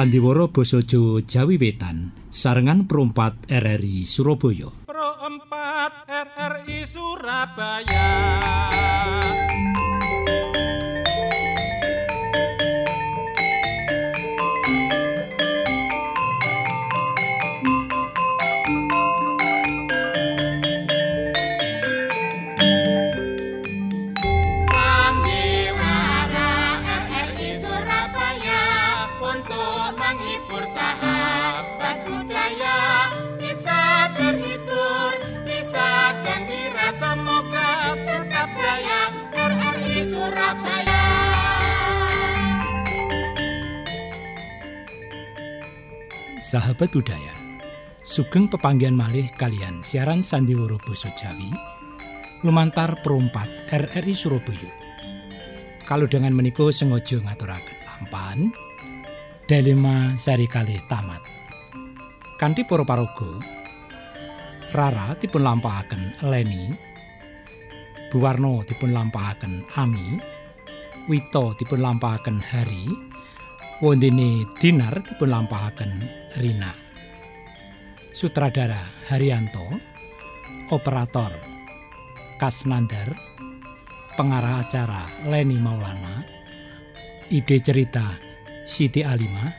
Sandiwara Basa Jawi Wetan sarengan perumpat RRI Surabaya. 4 RRI Surabaya. Sahabat budaya, sugeng pepanggian malih kalian siaran Sandiwara Basa Jawi lumantar perumpat RRI Surabaya. Kalau dengan meniko sengaja ngaturaken lampan Delima seri kalih tamat. Kanthi para paraga Rara dipun lampahaken Leni Buwarno dipun lampahaken Ami Wito dipun lampahaken Hari Wondene Dinar dipun lampahaken Rina. Sutradara Haryanto Operator Kasnandar Pengarah acara Leni Maulana Ide cerita Siti Alima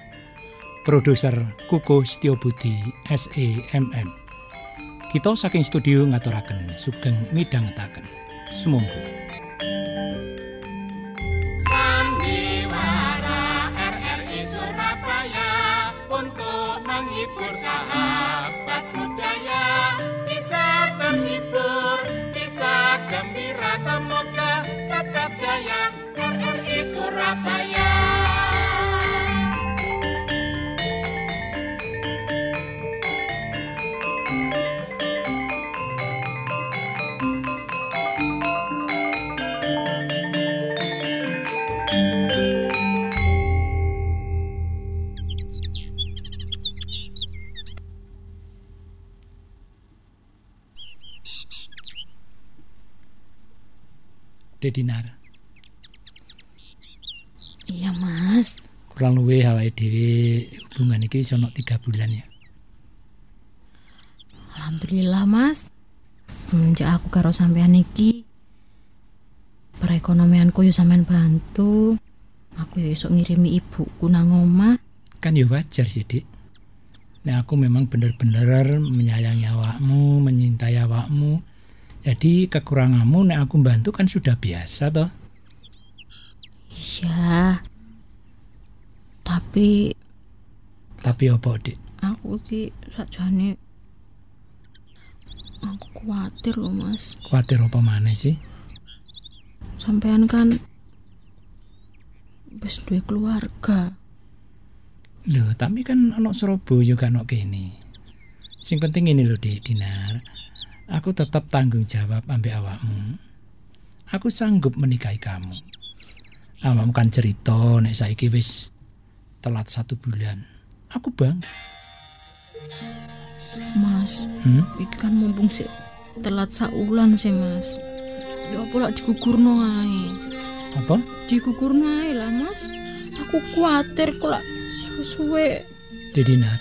Produser Kuko Setiobudi SEMM Kita saking studio ngaturaken sugeng midhangetaken. Sumangga Jepang Ipur Saha Dedinar Iya mas, kurang luwih awake dhewe hubungan iki iso ana 3 bulan ya. alhamdulillah mas. Semenjak aku karo sampean iki, perekonomianku yo sampean bantu. Aku yo iso ngirimi ibuku nang omah. Kan ya wajar sih, Dik. Nek aku memang bener-bener menyayangi awakmu, menyintai awakmu. Jadi kekuranganmu nek aku bantu kan sudah biasa toh. Iya. Tapi Tapi apa, Dik? aku iki sakjane aku kuatir loh mas. Kuatir apa maneh sih? Sampean kan wis duwe keluarga. Loh, tapi kan ana Surabaya kan ana kene. Sing penting ini lho, Dik Dinar. Aku tetap tanggung jawab ambek awakmu. Aku sanggup menikahi kamu. Awakmu kan cerita nek saiki wis telat satu bulan. Aku bangga. Mas, Hmm? iki kan mumpung sih telat saulan sih mas. Ya apa lak digugurno ae. Apa? Digugurno ae lah mas. Aku kuatir kok suwe-suwe Dik Dinar,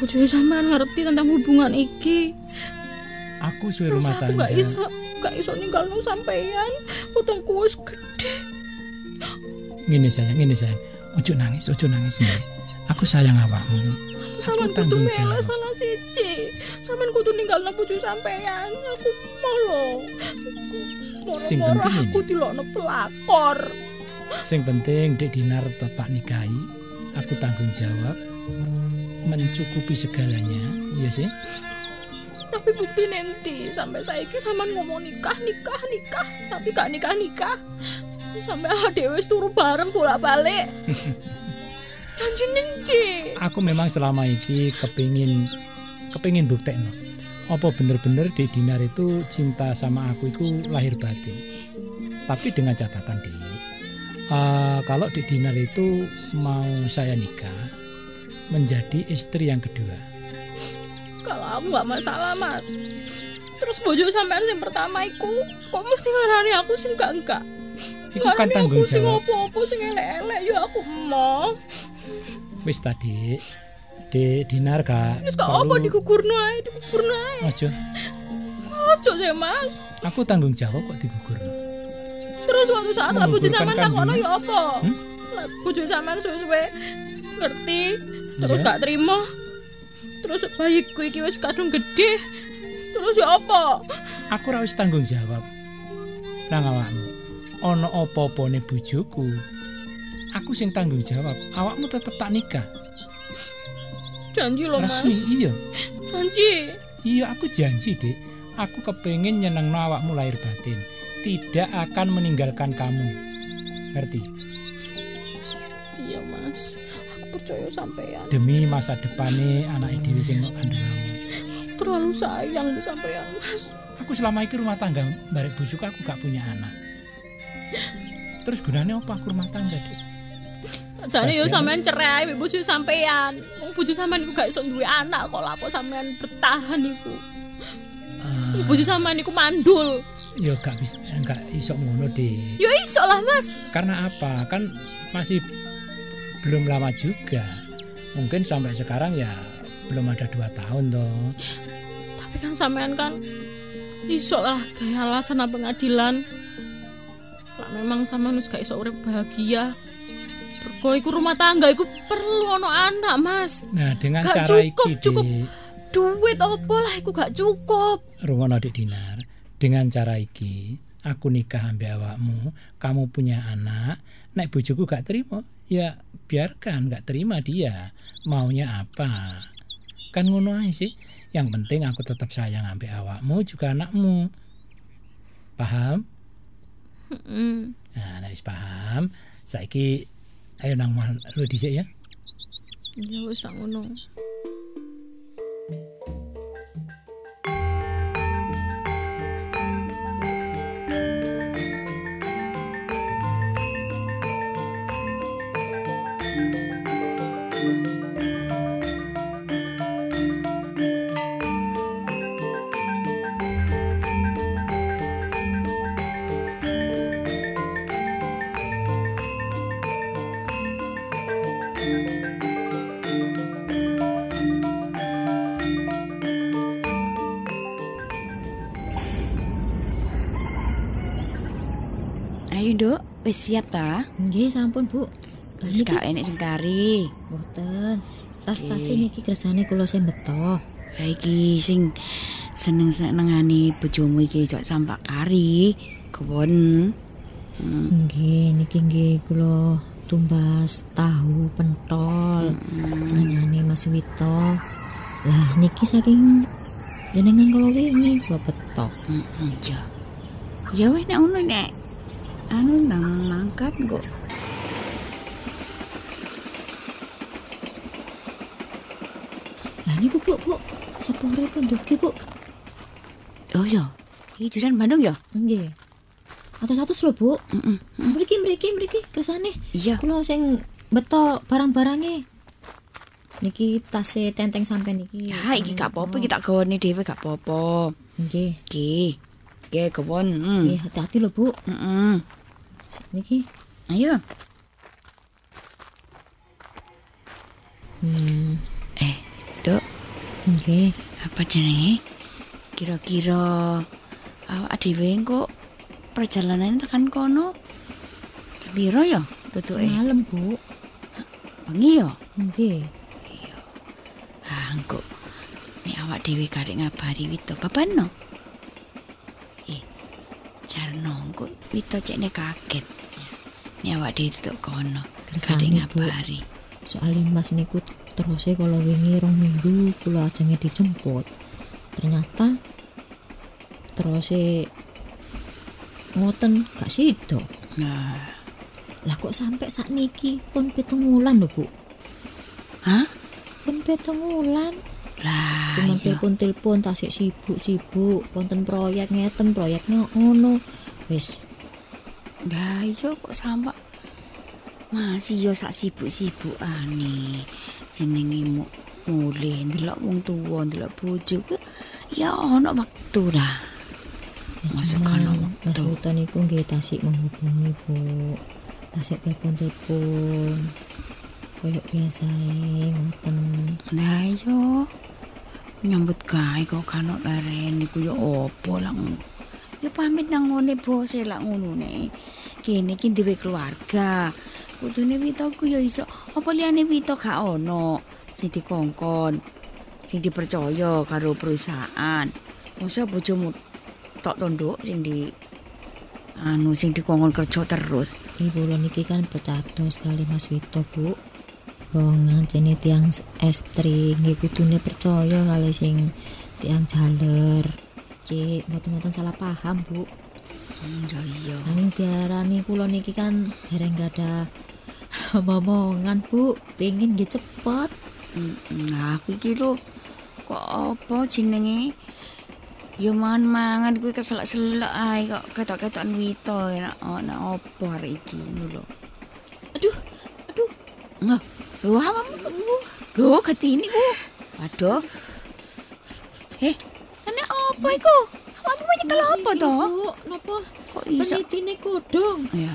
bojoe sampean ngerti tentang hubungan iki. Aku suwe rumah aku tangga. gak iso gak iso ninggalno sampean. Potongku wis gede. Ngene sayang, ngene sayang. Ojo nangis, ojo nangis ngene. Aku sayang awakmu. Kudu tanggung jawab. salah siji. Sampean kudu ninggalno bojo sampean. Aku mau lho. Aku Sing penting aku dilokno pelakor. Sing penting Dek Dinar tetap nikahi. Aku tanggung jawab mencukupi segalanya, iya sih. Tapi bukti nanti sampai saiki sampean ngomong nikah nikah nikah tapi gak nikah nikah. Sampai wis turu bareng bolak-balik. Janji nanti. Aku memang selama ini kepingin kepingin buktekno. Apa bener-bener Dek Dinar itu cinta sama aku itu lahir batin. Tapi dengan catatan di kalau Dek Dinar itu mau saya nikah menjadi istri yang kedua. Kalau aku gak masalah mas. Terus bojo sampean sing pertama iku kok mesti ngarani aku sing enggak enggak. Iku kan tanggung aku sing jawab. apa-apa sing elek-elek ya aku mau. Wis tadi di dinar gak Wis gak apa digugurno ae, digugurno ae. Ojo, Ojo sih, Mas. aku tanggung jawab kok digugurno. Terus waktu saat lah bojo sampean takono kandungan. ya apa? Hmm? Bojo sampean suwe-suwe ngerti, terus Iya. gak terima. Terus bayiku iki wis kadung gede. Terus ya apa? Aku ora wis tanggung jawab. Nang awakmu. Ana apa-apane bojoku. Aku sing tanggung jawab. Awakmu tetep tak nikah. Janji loh, Mas. Resmi iya. Janji. Iya aku janji dek Aku kepengen nyenengno awakmu lahir batin Tidak akan meninggalkan kamu Ngerti? Iya, Mas. Percaya sampean. Demi masa depannya anak dewi sing kandunganmu Terlalu sayang di sampean, Mas. Aku selama ini rumah tangga Barek bujuk aku gak punya anak Terus gunanya apa aku rumah tangga dek? Jane yo sampean cerai mbek bojo sampean. Wong bojo sampean iku gak iso duwe anak kok lapo sampean bertahan iku. Ah, Bojo sampean iku mandul. ya gak bisa gak iso ngono deh Yo iso lah, Mas. Karena apa? Kan masih belum lama juga Mungkin sampai sekarang ya belum ada dua tahun toh Tapi kan sampean kan iso lah gaya alasan apa pengadilan. Lah memang sampean wis gak iso urip bahagia. Mergo iku rumah tangga iku perlu ono anak, Mas. Nah dengan Gak cara cukup, iki cukup. Duit opo lah iku gak cukup. rungono Dik Dinar dengan cara iki aku nikah ambek awakmu kamu punya anak nek bojoku gak terima ya biarkan gak terima dia. Maunya apa? Kan ngono aja sih. Yang penting aku tetap sayang ambek awakmu juga anakmu. Paham? Nah nek wis paham. Saiki ayo nang lu dhisik ya. Ya wis ngono. Ayo, Duk, wis siap ta? Nggih, sampun, Bu. Wis gak enek sing kari. mboten. Tas-tas niki kersane kula sing beto. Ha iki sing seneng-senengane bojomu iki cok sampak kari. Kewon. Nggih, niki nggih kula tumbas tahu pentol. Senengane Mas Wito. Lah niki saking jenengan kula wingi kula betok. Heeh, ya. Ya wis nek ngono nek anu nang mangkat kok. Niku Bu, Bu. Sepore pendugi, Bu. Oh ya. Iki juran Bandung ya? Nggih. Atau satu lho, Bu. Heeh. Mriki, mriki, mriki kersane. Iya. Kula sing beto barang-barange. Niki tase tenteng sampean niki. Ya iki gak apa-apa iki tak gawone dhewe gak apa-apa. Nggih. Oke. Hmm. Nggih, hati-hati lho, Bu. Heeh. Niki. Ayo. Hmm, Eh, nggih. apa jenenge? Kira-kira awak dhewe kok perjalanan tekan kono piro ya tutuke? Semalam, Bu. Bengi ya? Nggih. Ah, engko nek awak dhewe karek ngabari Wito babano. Eh, jarno engko Wito cekne kaget. Nek awak dhewe tutuk kono karek Bu. ngabari. Soalnya Mas niku terus kalau wingi rong minggu kula ajenge dijemput. Ternyata terus ngoten gak sido. Nah, Lah kok sampai saat niki pun pitung wulan lho, Bu. hah? Pun pitung wulan. Lah, Cuma iya. telepon-telepon tasik sibuk-sibuk, wonten proyek ngeten, proyeknya ngono. Wis, Lah iya kok sampak masih yo sak sibuk-sibuk ane jenenge mu mulih ndelok wong tuwa ndelok bojo ku ya ana lah cuman kan Mas Wito niku nggih tasik menghubungi, Bu. Tasik telepon-telepon. Kayak biasa ngoten. Lah iya. Nyambut gawe kok kan ono leren iku ya opo lah. Ya pamit nang ngene bose lah ngono ne. Kene iki duwe keluarga. Kudune Wito ku ya iso apa liyane Wito gak ono sing dikongkon. Sing dipercaya karo perusahaan. Masa bojomu tok tondok sing di anu sing dikongkon kerja terus. Iki kula niki kan percaya sekali Mas Wito, Bu. Wong ngancene tiang estri nggih kudune percaya kali sing tiang jaler. Cik, mboten-mboten salah paham, Bu. Hmm, ya iya. Nanging diarani kula niki kan dereng gak ada momongan, Bu. Pengen nggih cepet. Nah, aku iki lho kok apa jenenge? Ya mangan-mangan kuwi keselak-selak ae kok ketok-ketokan Wito enak ana apa hari iki lho. Aduh, aduh. Nah, lho awamu lho getini ku. Waduh. Eh, ana apa iku? Awamu nyekel apa to? Bu, napa Kok iso? penitine kodong? Ya.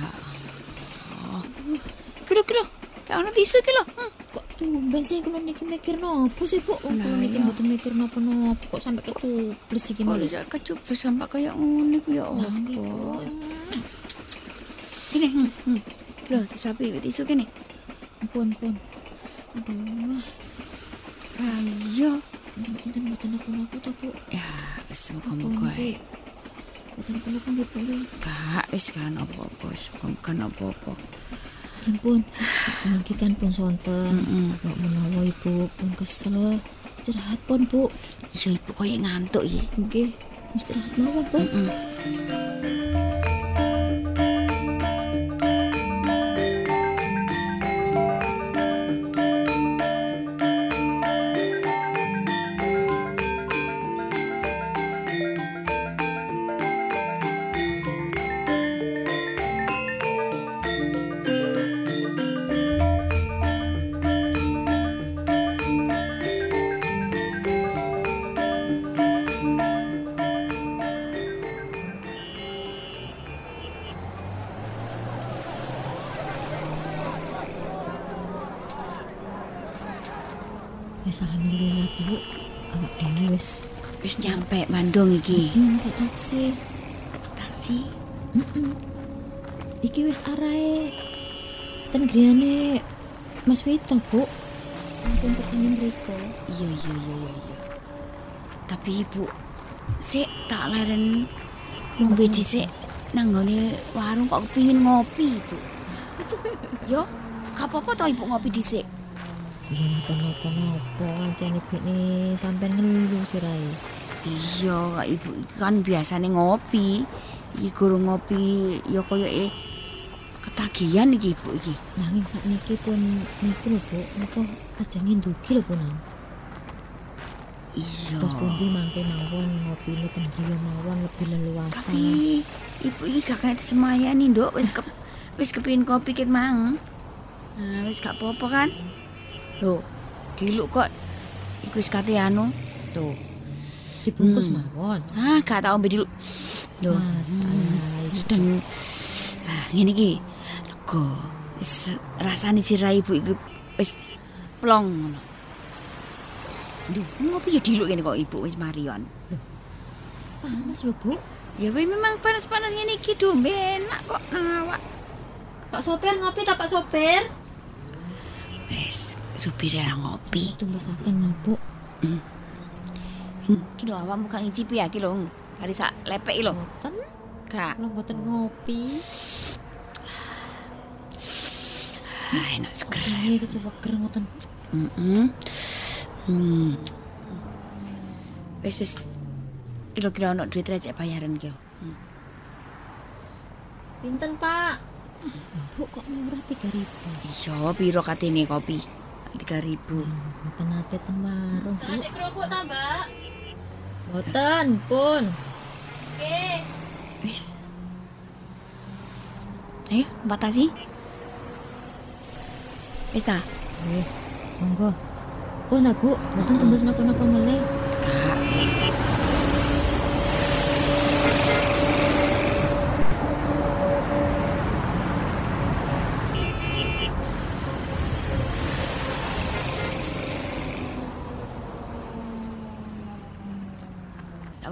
Kilo kilo. Kau ana tisu iki lho. Hmm. Kok tumben sih kula niki mikir nopo sih, Bu? Wong Kula Nah, niki mboten mikir napa-napa kok sampai kecubles iki Kok malah. iso kecubus sampai kaya ngono iku ya apa? Sini, hmm, hmm. Lho, sapi tisu kene. Ampun, ampun. Aduh, Ayo. kinten mboten napa-napa to, Bu. Ya, ae. Mboten napa-napa nggih, Bu. wis kan apa-apa, wis muga-muga apa-apa. Nggih, pun. Niki kan pun sonten. Heeh. Mbak menawa Ibu pun kesel. Istirahat pun, Bu. Iya ibu koyo ngantuk iki. Nggih. Istirahat mawon, Bu. Heeh. Iki. Hmm, Pak taksi. Taksi. Mm-mm. Iki wis arahe ten griyane Mas Wito, Bu. Ampun tekan mriko. Iya iya iya iya iya. Tapi ibu, sik tak leren ngombe dhisik nang nggone warung kok kepingin ngopi, Bu. Yo, gak apa-apa to ibu ngopi dhisik. Nggih mboten napa-napa ancen ibine sampean ngeluh sirahe. Iya, ibu iki kan biasane ngopi. Iki gurung ngopi ya koyo eh ketagihan iki ibu iki. Nanging sakniki pun niku lho, Bu. Napa ajenge ndugi lho punan. Iya. Terus pundi mangke mawon ngopine ten griya mawon lebih leluasa. Tapi ibu iki gak kena semayani, Nduk. Wis ke wis kepingin kopi ket mang. Nah, wis gak apa-apa kan? Loh, diluk kok iku wis kate anu. Tuh. Dibungkus Hmm. mawon. Ah, gak tau. Loh, Masalah iki. sedang ah, ngene iki. Lega. Wis rasane sirai ibu iki wis plong ngono. Duh, ngopi ya diluk kene kok ibu wis marion. Panas lho, Bu. Ya wis memang panas-panas ngene iki dombe enak kok awak. Pak sopir ngopi tak Pak sopir? Wis, supir ora ngopi. Tumbasaken Bu. Iki lho awakmu gak ngicipi ya iki lho. Kali sak lepek lho. Mboten, Kak. kula mboten ngopi. Ah, enak seger. Nggih keseweger ngoten. Heeh. Hmm. Wis wis. Kira-kira ono duit recek bayaran ki. Hmm. Pinten, Pak? Bu kok murah 3000. Iya, piro katene kopi? 3000. Mboten nate ten warung, Bu. Adik kerupuk tambah. Mboten, pun. Oke. Wis. Ayo, batasi. Wis ta? Nggih, monggo. Pun, Bu. Mboten tumbas napa-napa meleh. Kak, wis.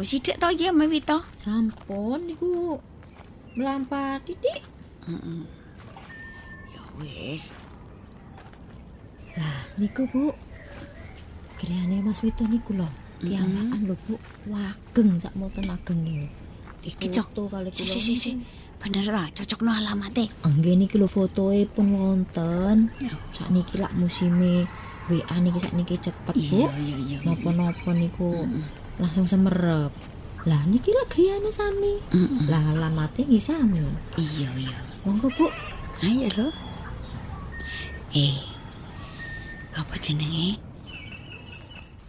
Tak wis sithik to iki Mbak Wito. Sampun niku melampah titik. Heeh. Ya wis. Lah niku Bu. Griyane Mas Wito niku lho. Piyambakan lho Bu, wageng sak moten ageng iki lho. Iki cok. Foto kali Si kula. si si si. Bener ta, cocok no alamate. Nggih niki lho fotoe pun wonten. Sakniki lak musime WA niki sakniki cepet Bu. Iya iya iya. Napa-napa niku langsung semerep. Lah niki lah griyane sami. Lah alamate nggih sami. Iya iya. Monggo Bu. Ayo lho. Eh. Apa jenenge?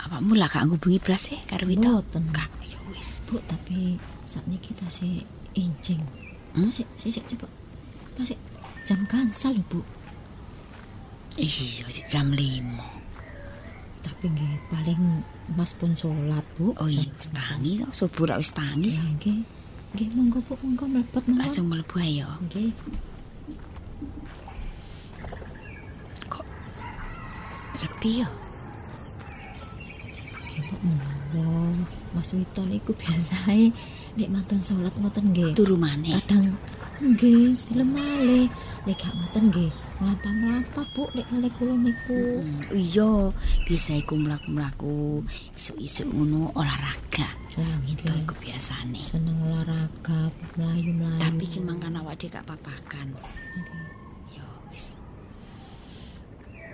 Awakmu lah gak ngubungi blas e karo Wito? Mboten. Kak, ya wis. Bu, tapi sakniki tasih injing. Hmm? Tasih sik coba. Tasih jam gansal lho, Bu. Iya, jam 5. Tapi nggih paling Mas pun sholat, Bu. Oh iya, wis tangi kok. Subuh ra wis tangi. Nggih, nggih. Nggih, monggo Bu, monggo mlebet mawon. Langsung mlebu ayo. Nggih. Sepi ya. Nggih, Bu menawa Mas Wito niku biasae nek mantun sholat ngoten nggih. Turu maneh. Kadang nggih film malih. Nek gak ngoten nggih mlampah-mlampah, Bu, nek kali kula niku. Hmm, iya, biasa iku mlaku-mlaku isuk-isuk ngono olahraga. Lah Itu nggih. iku biasane. seneng olahraga, melayu-melayu. Tapi ki mangkan awak dhewe gak papakan. Nggih. Yo wis.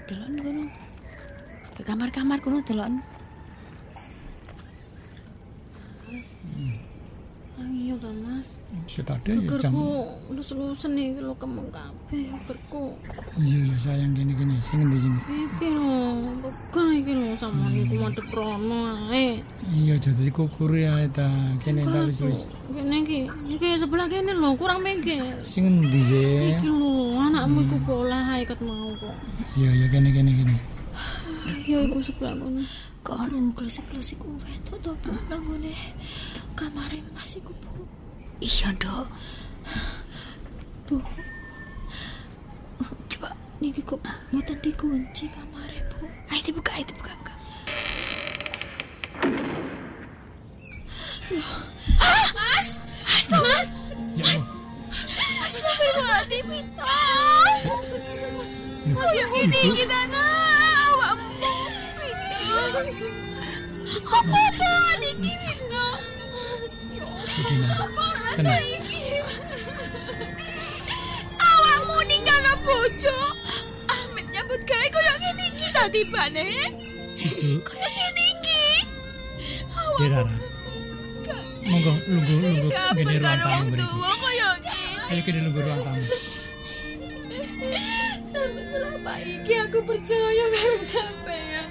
Delon kono. Di kamar-kamar kono delon. Tangi yo ta, Mas. Setade ya jam. Lus-lusen iki lho kemeng kabeh gegerku. Iya ya sayang gini-gini. Sing endi sing? Iki lho, pegang iki lho sama niku madhep rono ae. Iya jadi kukur ya ta. Kene ta wis wis. Kene iki, iki sebelah kene lho, kurang mengke. Sing endi sih? Iki lho, anakmu iku bola ikat mau kok. Iya ya kene kene kene. Ya iku sebelah kono. Kono klesik-klesik ku wedok to Bu nang ngene kamare Mas iku Bu. Iya, Nduk. Bu. Coba niki kok mboten dikunci kamare Bu. Ayo dibuka, ayo dibuka, buka. Ya Allah. Astagfirullahaladzim, Wito. Koyo ngene iki ta. Apa niki, Wito? Tenang. Awakmu ninggal bojo. Amit nyambut gawe koyo ngene iki ta tibane. Koyo ngene iki. Dirara. Monggo lungguh lungguh gini ruang tamu mriki. Ayo kene lungguh ruang tamu. Sampai selama iki aku percaya karo sampean.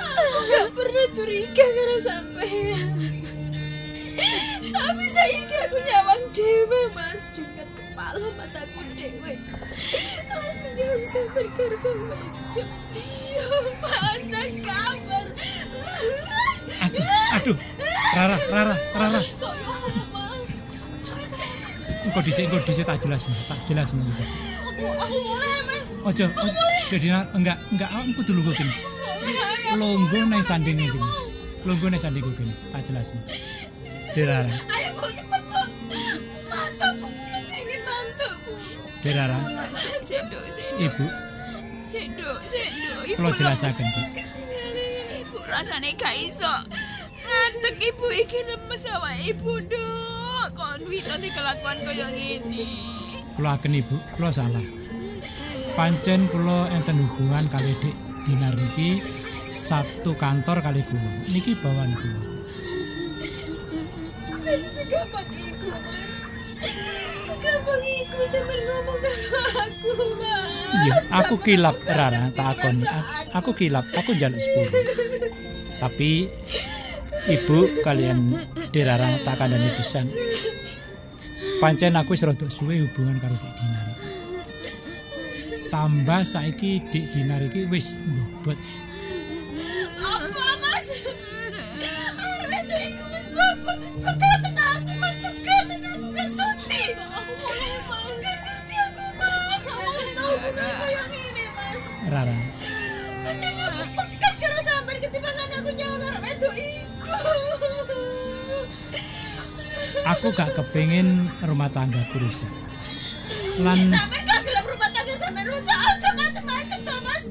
Aku gak pernah curiga karo sampean. Tapi saiki aku nyawang dewe, Mas, dengan kepala mataku dewe. Aku nyawang sampean karo itu. Iya, Mas, nak kabar. Aduh, aduh. Rara, Rara, Rara. Koyo Mas. Engko dhisik, engko dhisik tak jelasno, tak jelasno iki. Aku mulai, Mas. Ojo. Jadi enggak, enggak, aku kudu lungguh kene. Lungguh nang sandinge kene. Lungguh nang sandingku kene, tak jelasno. Dirara, Ayo, Bu, cepet, Bu. Mantap, Bu. Pengen mantap, Bu. Dirara, Sendok, sendok. Ibu, Sendok, sendok. Ibu kula jelasaken, Bu. Ibu rasane gak iso. Ngadeg ibu iki lemes awak ibu, Dok. Kon witane kelakuan kaya ngene. Kula aken Ibu, kula salah. Pancen kula enten hubungan kali Dik Dinar iki satu kantor kali kula. Niki bawaan kula. Aku kilap Rara, takon. Aku kilap, aku njaluk sepuluh. Tapi ibu kalian dirara tak kandani pisan. Pancen aku wis suwe hubungan karo Dik Dinar. Tambah saiki Dik Dinar iki wis mbobot. Aku gak kepingin rumah tangga rusak. Lan Sampai gak gelap rumah tangga sampai rusak aja macem-macem Thomas.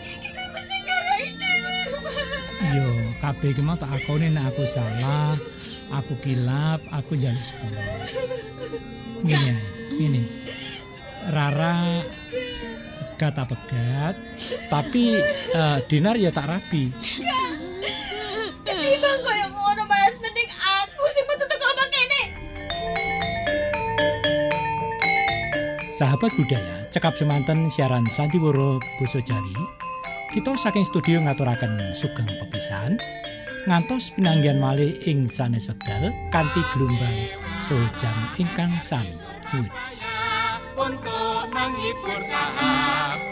Iki sampai sing garai dhewe. yo kabeh iki mau tak akoni nek aku salah, aku kilap, aku njaluk sepuro. Ngene, ngene. Rara gak tak pegat, tapi eh, dinar ya tak rabi. Ketimbang koyo Sahabat budaya, cekap semanten siaran Sandiworo Boso Jawi. Kita saking studio ngaturaken sugeng pepisahan ngantos pinanggihan malih ing sanes wekdal kanthi gelombang saha jam ingkang sami. Untuk menghibur sahabat